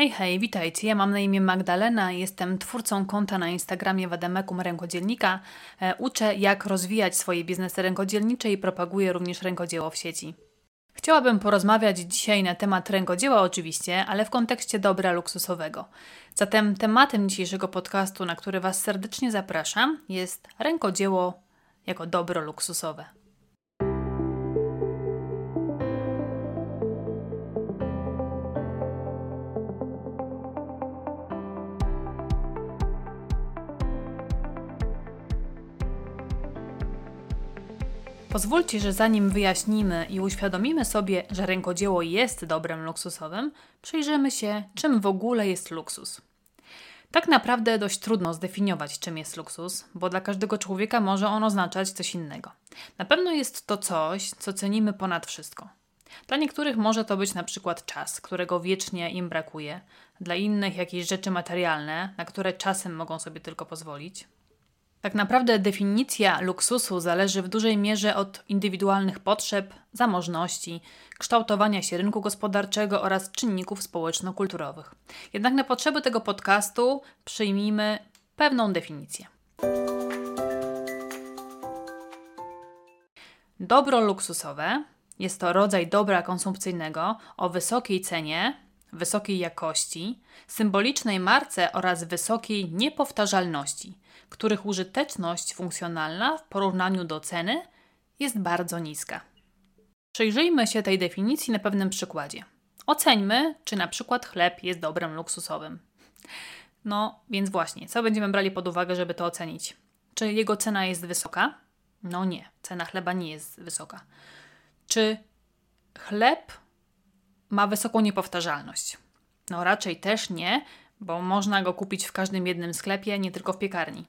Hej, hej, witajcie. Ja mam na imię Magdalena, jestem twórcą konta na Instagramie Wademekum Rękodzielnika. E, uczę, jak rozwijać swoje biznesy rękodzielnicze i propaguję również rękodzieło w sieci. Chciałabym porozmawiać dzisiaj na temat rękodzieła, oczywiście, ale w kontekście dobra luksusowego. Zatem tematem dzisiejszego podcastu, na który Was serdecznie zapraszam, jest rękodzieło jako dobro luksusowe. Pozwólcie, że zanim wyjaśnimy i uświadomimy sobie, że rękodzieło jest dobrem luksusowym, przyjrzymy się, czym w ogóle jest luksus. Tak naprawdę dość trudno zdefiniować, czym jest luksus, bo dla każdego człowieka może on oznaczać coś innego. Na pewno jest to coś, co cenimy ponad wszystko. Dla niektórych może to być na przykład czas, którego wiecznie im brakuje, dla innych jakieś rzeczy materialne, na które czasem mogą sobie tylko pozwolić. Tak naprawdę definicja luksusu zależy w dużej mierze od indywidualnych potrzeb, zamożności, kształtowania się rynku gospodarczego oraz czynników społeczno-kulturowych. Jednak na potrzeby tego podcastu przyjmijmy pewną definicję. Dobro luksusowe jest to rodzaj dobra konsumpcyjnego o wysokiej cenie, wysokiej jakości, symbolicznej marce oraz wysokiej niepowtarzalności, których użyteczność funkcjonalna w porównaniu do ceny jest bardzo niska. Przyjrzyjmy się tej definicji na pewnym przykładzie. Oceńmy, czy na przykład chleb jest dobrem luksusowym. No, więc właśnie, co będziemy brali pod uwagę, żeby to ocenić? Czy jego cena jest wysoka? No nie, cena chleba nie jest wysoka. Czy chleb ma wysoką niepowtarzalność? No raczej też nie, bo można go kupić w każdym jednym sklepie, nie tylko w piekarni.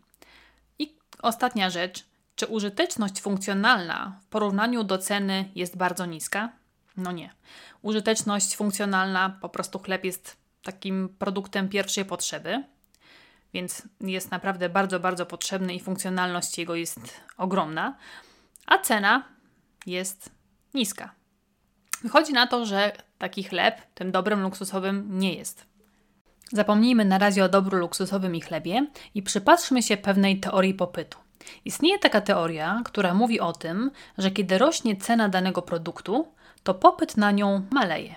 I ostatnia rzecz, czy użyteczność funkcjonalna w porównaniu do ceny jest bardzo niska? No nie. Użyteczność funkcjonalna, po prostu chleb jest takim produktem pierwszej potrzeby, więc jest naprawdę bardzo, bardzo potrzebny i funkcjonalność jego jest ogromna, a cena jest niska. Wychodzi na to, że taki chleb tym dobrem luksusowym nie jest. Zapomnijmy na razie o dobru luksusowym i chlebie i przypatrzmy się pewnej teorii popytu. Istnieje taka teoria, która mówi o tym, że kiedy rośnie cena danego produktu, to popyt na nią maleje.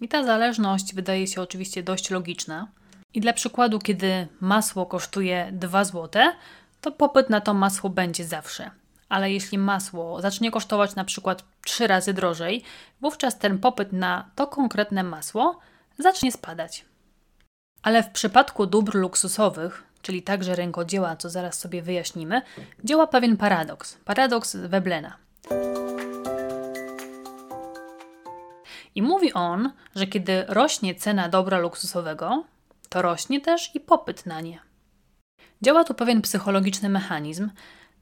I ta zależność wydaje się oczywiście dość logiczna. I dla przykładu, kiedy masło kosztuje 2 zł, to popyt na to masło będzie zawsze. Ale jeśli masło zacznie kosztować na przykład 3 razy drożej, wówczas ten popyt na to konkretne masło zacznie spadać. Ale w przypadku dóbr luksusowych, czyli także rękodzieła, co zaraz sobie wyjaśnimy, działa pewien paradoks. Paradoks Weblena. I mówi on, że kiedy rośnie cena dobra luksusowego, to rośnie też i popyt na nie. Działa tu pewien psychologiczny mechanizm,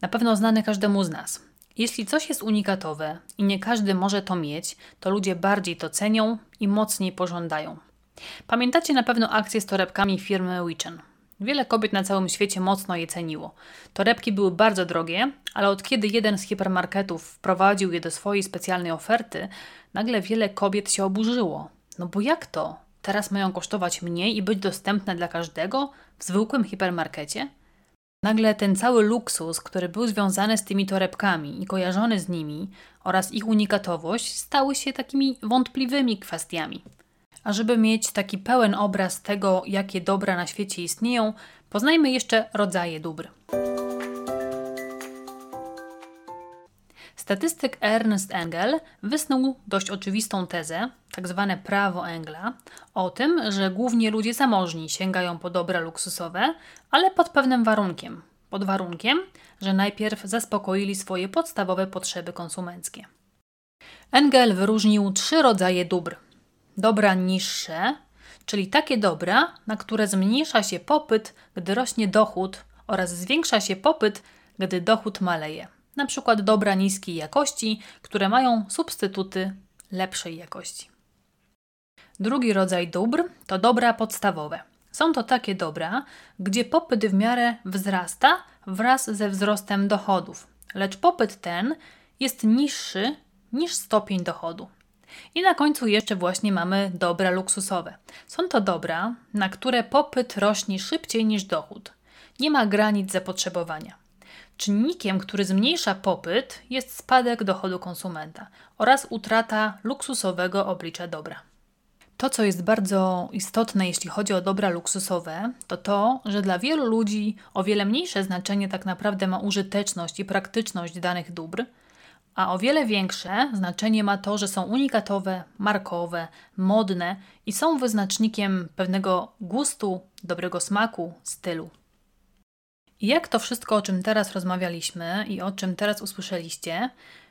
na pewno znany każdemu z nas. Jeśli coś jest unikatowe i nie każdy może to mieć, to ludzie bardziej to cenią i mocniej pożądają. Pamiętacie na pewno akcję z torebkami firmy Wichen. Wiele kobiet na całym świecie mocno je ceniło. Torebki były bardzo drogie, ale od kiedy jeden z hipermarketów wprowadził je do swojej specjalnej oferty, nagle wiele kobiet się oburzyło. No bo jak to? Teraz mają kosztować mniej i być dostępne dla każdego w zwykłym hipermarkecie? Nagle ten cały luksus, który był związany z tymi torebkami i kojarzony z nimi oraz ich unikatowość, stały się takimi wątpliwymi kwestiami. A żeby mieć taki pełen obraz tego, jakie dobra na świecie istnieją, poznajmy jeszcze rodzaje dóbr. Statystyk Ernest Engel wysnuł dość oczywistą tezę, tak zwane prawo Engla, o tym, że głównie ludzie zamożni sięgają po dobra luksusowe, ale pod pewnym warunkiem. Pod warunkiem, że najpierw zaspokoili swoje podstawowe potrzeby konsumenckie. Engel wyróżnił trzy rodzaje dóbr dobra niższe, czyli takie dobra, na które zmniejsza się popyt, gdy rośnie dochód oraz zwiększa się popyt, gdy dochód maleje. Na przykład dobra niskiej jakości, które mają substytuty lepszej jakości. Drugi rodzaj dóbr to dobra podstawowe. Są to takie dobra, gdzie popyt w miarę wzrasta wraz ze wzrostem dochodów, lecz popyt ten jest niższy niż stopień dochodu. I na końcu jeszcze właśnie mamy dobra luksusowe. Są to dobra, na które popyt rośnie szybciej niż dochód. Nie ma granic zapotrzebowania. Czynnikiem, który zmniejsza popyt, jest spadek dochodu konsumenta oraz utrata luksusowego oblicza dobra. To, co jest bardzo istotne, jeśli chodzi o dobra luksusowe, to to, że dla wielu ludzi o wiele mniejsze znaczenie tak naprawdę ma użyteczność i praktyczność danych dóbr, a o wiele większe znaczenie ma to, że są unikatowe, markowe, modne i są wyznacznikiem pewnego gustu, dobrego smaku, stylu. I jak to wszystko, o czym teraz rozmawialiśmy i o czym teraz usłyszeliście,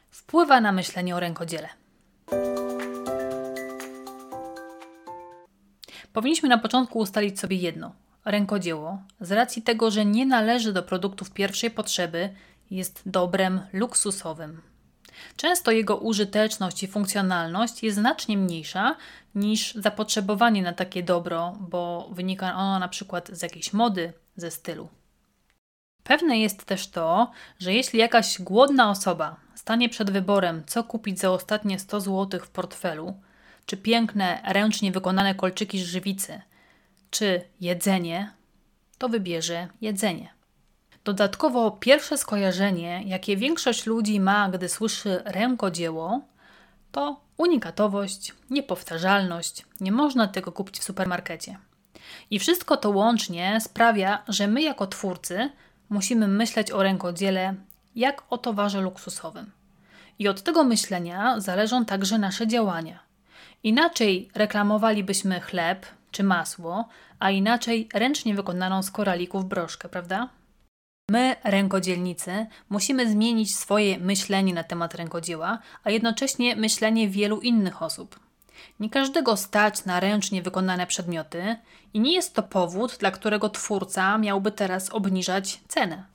wpływa na myślenie o rękodziele? Powinniśmy na początku ustalić sobie jedno. Rękodzieło, z racji tego, że nie należy do produktów pierwszej potrzeby, jest dobrem luksusowym. Często jego użyteczność i funkcjonalność jest znacznie mniejsza niż zapotrzebowanie na takie dobro, bo wynika ono na przykład z jakiejś mody, ze stylu. Pewne jest też to, że jeśli jakaś głodna osoba stanie przed wyborem, co kupić za ostatnie 100 zł w portfelu, czy piękne, ręcznie wykonane kolczyki z żywicy, czy jedzenie, to wybierze jedzenie. Dodatkowo pierwsze skojarzenie, jakie większość ludzi ma, gdy słyszy rękodzieło, to unikatowość, niepowtarzalność. Nie można tego kupić w supermarkecie. I wszystko to łącznie sprawia, że my jako twórcy musimy myśleć o rękodziele jak o towarze luksusowym. I od tego myślenia zależą także nasze działania. Inaczej reklamowalibyśmy chleb czy masło, a inaczej ręcznie wykonaną z koralików broszkę, prawda? My, rękodzielnicy, musimy zmienić swoje myślenie na temat rękodzieła, a jednocześnie myślenie wielu innych osób. Nie każdego stać na ręcznie wykonane przedmioty i nie jest to powód, dla którego twórca miałby teraz obniżać cenę.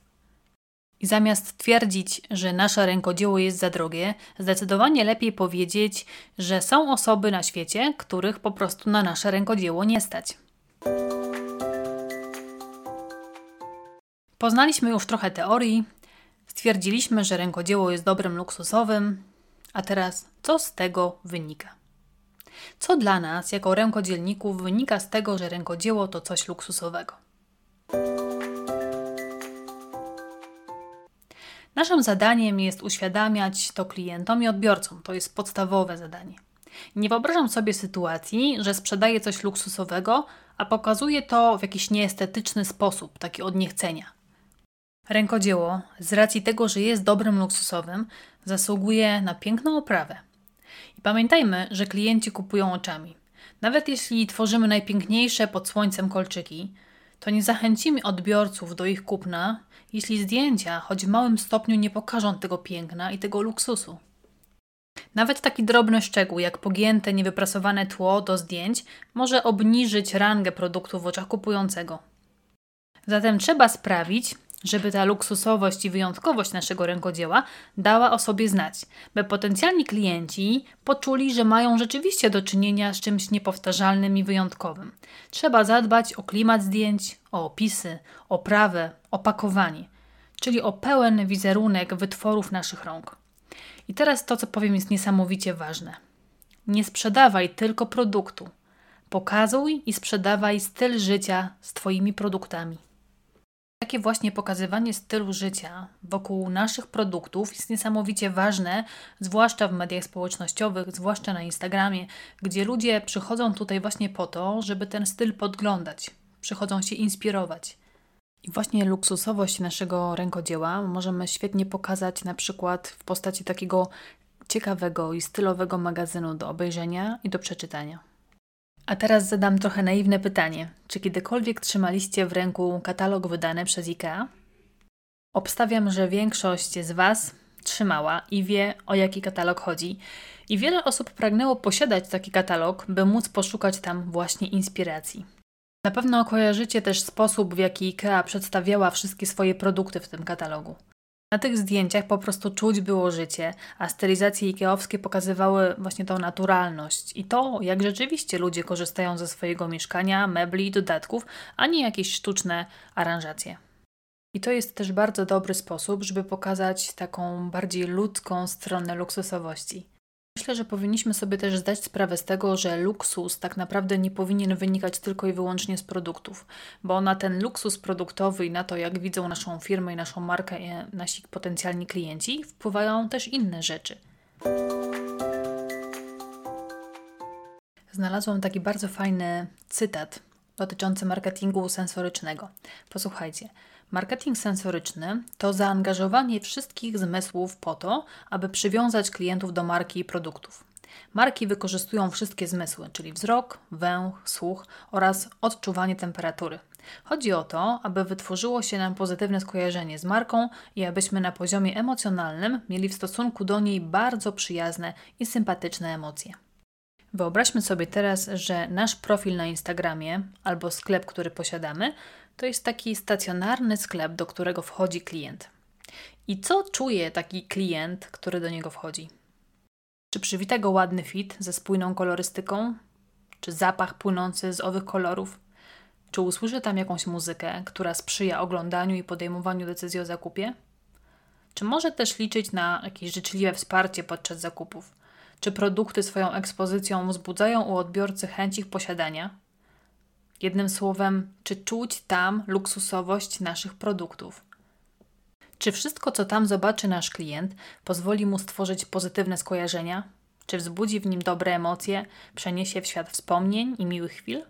I zamiast twierdzić, że nasze rękodzieło jest za drogie, zdecydowanie lepiej powiedzieć, że są osoby na świecie, których po prostu na nasze rękodzieło nie stać. Poznaliśmy już trochę teorii, stwierdziliśmy, że rękodzieło jest dobrem luksusowym, a teraz co z tego wynika? Co dla nas, jako rękodzielników, wynika z tego, że rękodzieło to coś luksusowego? Naszym zadaniem jest uświadamiać to klientom i odbiorcom. To jest podstawowe zadanie. Nie wyobrażam sobie sytuacji, że sprzedaję coś luksusowego, a pokazuję to w jakiś nieestetyczny sposób, taki od niechcenia. Rękodzieło, z racji tego, że jest dobrym luksusowym, zasługuje na piękną oprawę. I pamiętajmy, że klienci kupują oczami. Nawet jeśli tworzymy najpiękniejsze pod słońcem kolczyki, to nie zachęcimy odbiorców do ich kupna, jeśli zdjęcia, choć w małym stopniu, nie pokażą tego piękna i tego luksusu. Nawet taki drobny szczegół, jak pogięte, niewyprasowane tło do zdjęć, może obniżyć rangę produktu w oczach kupującego. Zatem trzeba sprawić, żeby ta luksusowość i wyjątkowość naszego rękodzieła dała o sobie znać, by potencjalni klienci poczuli, że mają rzeczywiście do czynienia z czymś niepowtarzalnym i wyjątkowym. Trzeba zadbać o klimat zdjęć, o opisy, oprawę, opakowanie, czyli o pełen wizerunek wytworów naszych rąk. I teraz to, co powiem, jest niesamowicie ważne. Nie sprzedawaj tylko produktu. Pokazuj i sprzedawaj styl życia z Twoimi produktami. Takie właśnie pokazywanie stylu życia wokół naszych produktów jest niesamowicie ważne, zwłaszcza w mediach społecznościowych, zwłaszcza na Instagramie, gdzie ludzie przychodzą tutaj właśnie po to, żeby ten styl podglądać, przychodzą się inspirować. I właśnie luksusowość naszego rękodzieła możemy świetnie pokazać na przykład w postaci takiego ciekawego i stylowego magazynu do obejrzenia i do przeczytania. A teraz zadam trochę naiwne pytanie. Czy kiedykolwiek trzymaliście w ręku katalog wydany przez IKEA? Obstawiam, że większość z Was trzymała i wie, o jaki katalog chodzi. I wiele osób pragnęło posiadać taki katalog, by móc poszukać tam właśnie inspiracji. Na pewno kojarzycie też sposób, w jaki IKEA przedstawiała wszystkie swoje produkty w tym katalogu. Na tych zdjęciach po prostu czuć było życie, a stylizacje ikeowskie pokazywały właśnie tą naturalność i to, jak rzeczywiście ludzie korzystają ze swojego mieszkania, mebli i dodatków, a nie jakieś sztuczne aranżacje. I to jest też bardzo dobry sposób, żeby pokazać taką bardziej ludzką stronę luksusowości. Myślę, że powinniśmy sobie też zdać sprawę z tego, że luksus tak naprawdę nie powinien wynikać tylko i wyłącznie z produktów, bo na ten luksus produktowy i na to, jak widzą naszą firmę i naszą markę i nasi potencjalni klienci, wpływają też inne rzeczy. Znalazłam taki bardzo fajny cytat dotyczący marketingu sensorycznego. Posłuchajcie. Marketing sensoryczny to zaangażowanie wszystkich zmysłów po to, aby przywiązać klientów do marki i produktów. Marki wykorzystują wszystkie zmysły, czyli wzrok, węch, słuch oraz odczuwanie temperatury. Chodzi o to, aby wytworzyło się nam pozytywne skojarzenie z marką i abyśmy na poziomie emocjonalnym mieli w stosunku do niej bardzo przyjazne i sympatyczne emocje. Wyobraźmy sobie teraz, że nasz profil na Instagramie albo sklep, który posiadamy, to jest taki stacjonarny sklep, do którego wchodzi klient. I co czuje taki klient, który do niego wchodzi? Czy przywita go ładny fit ze spójną kolorystyką? Czy zapach płynący z owych kolorów? Czy usłyszy tam jakąś muzykę, która sprzyja oglądaniu i podejmowaniu decyzji o zakupie? Czy może też liczyć na jakieś życzliwe wsparcie podczas zakupów? Czy produkty swoją ekspozycją wzbudzają u odbiorcy chęć ich posiadania? Jednym słowem, czy czuć tam luksusowość naszych produktów? Czy wszystko, co tam zobaczy nasz klient, pozwoli mu stworzyć pozytywne skojarzenia? Czy wzbudzi w nim dobre emocje, przeniesie w świat wspomnień i miłych chwil?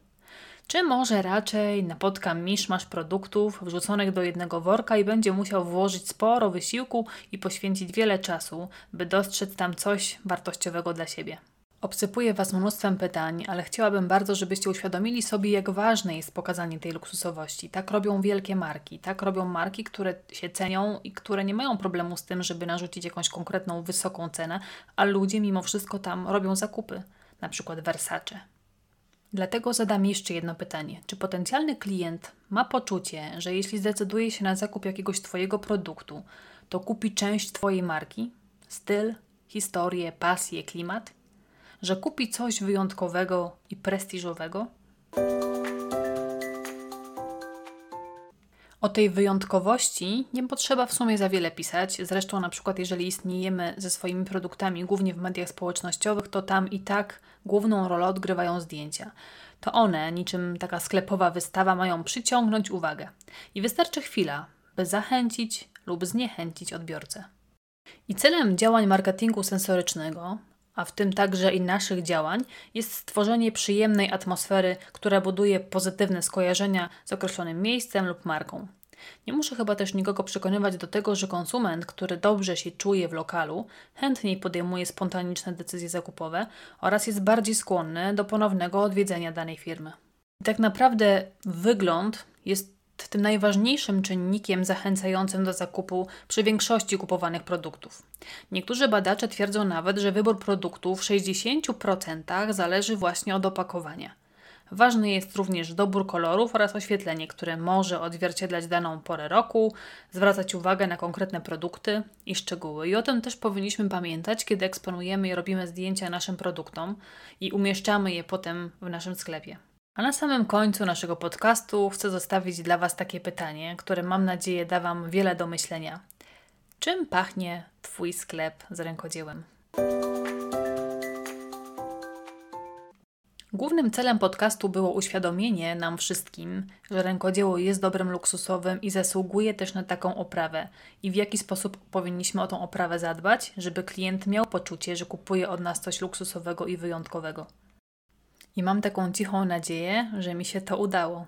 Czy może raczej napotka miszmasz produktów wrzuconych do jednego worka i będzie musiał włożyć sporo wysiłku i poświęcić wiele czasu, by dostrzec tam coś wartościowego dla siebie? Obsypuję Was mnóstwem pytań, ale chciałabym bardzo, żebyście uświadomili sobie, jak ważne jest pokazanie tej luksusowości. Tak robią wielkie marki, tak robią marki, które się cenią i które nie mają problemu z tym, żeby narzucić jakąś konkretną, wysoką cenę, a ludzie mimo wszystko tam robią zakupy, na przykład Versace. Dlatego zadam jeszcze jedno pytanie. Czy potencjalny klient ma poczucie, że jeśli zdecyduje się na zakup jakiegoś Twojego produktu, to kupi część Twojej marki? Styl, historię, pasję, klimat? Że kupi coś wyjątkowego i prestiżowego? O tej wyjątkowości nie potrzeba w sumie za wiele pisać. Zresztą, na przykład, jeżeli istniejemy ze swoimi produktami głównie w mediach społecznościowych, to tam i tak główną rolę odgrywają zdjęcia. To one, niczym taka sklepowa wystawa, mają przyciągnąć uwagę. I wystarczy chwila, by zachęcić lub zniechęcić odbiorcę. I celem działań marketingu sensorycznego a w tym także i naszych działań, jest stworzenie przyjemnej atmosfery, która buduje pozytywne skojarzenia z określonym miejscem lub marką. Nie muszę chyba też nikogo przekonywać do tego, że konsument, który dobrze się czuje w lokalu, chętniej podejmuje spontaniczne decyzje zakupowe oraz jest bardziej skłonny do ponownego odwiedzenia danej firmy. I tak naprawdę wygląd jest tym najważniejszym czynnikiem zachęcającym do zakupu przy większości kupowanych produktów. Niektórzy badacze twierdzą nawet, że wybór produktów w 60% zależy właśnie od opakowania. Ważny jest również dobór kolorów oraz oświetlenie, które może odzwierciedlać daną porę roku, zwracać uwagę na konkretne produkty i szczegóły. I o tym też powinniśmy pamiętać, kiedy eksponujemy i robimy zdjęcia naszym produktom i umieszczamy je potem w naszym sklepie. A na samym końcu naszego podcastu chcę zostawić dla Was takie pytanie, które mam nadzieję da Wam wiele do myślenia. Czym pachnie Twój sklep z rękodziełem? Głównym celem podcastu było uświadomienie nam wszystkim, że rękodzieło jest dobrem luksusowym i zasługuje też na taką oprawę i w jaki sposób powinniśmy o tą oprawę zadbać, żeby klient miał poczucie, że kupuje od nas coś luksusowego i wyjątkowego. I mam taką cichą nadzieję, że mi się to udało.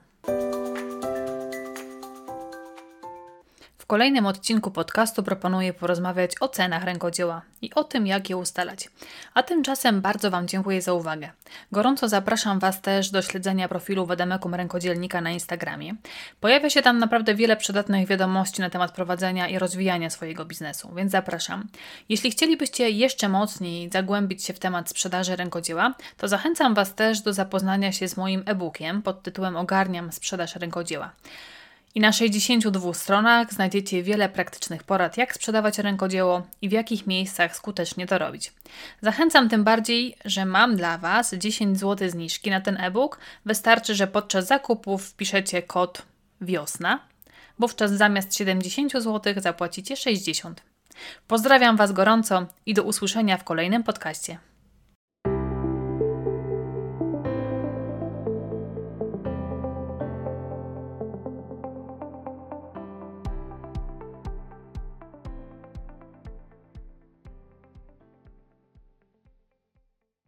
Kolejnym odcinku podcastu proponuję porozmawiać o cenach rękodzieła i o tym, jak je ustalać. A tymczasem bardzo Wam dziękuję za uwagę. Gorąco zapraszam Was też do śledzenia profilu Wademekum Rękodzielnika na Instagramie. Pojawia się tam naprawdę wiele przydatnych wiadomości na temat prowadzenia i rozwijania swojego biznesu, więc zapraszam. Jeśli chcielibyście jeszcze mocniej zagłębić się w temat sprzedaży rękodzieła, to zachęcam Was też do zapoznania się z moim e-bookiem pod tytułem Ogarniam sprzedaż rękodzieła. I na 62 stronach znajdziecie wiele praktycznych porad, jak sprzedawać rękodzieło i w jakich miejscach skutecznie to robić. Zachęcam tym bardziej, że mam dla Was 10 zł zniżki na ten e-book. Wystarczy, że podczas zakupów wpiszecie kod wiosna, wówczas zamiast 70 zł zapłacicie 60. Pozdrawiam Was gorąco i do usłyszenia w kolejnym podcaście.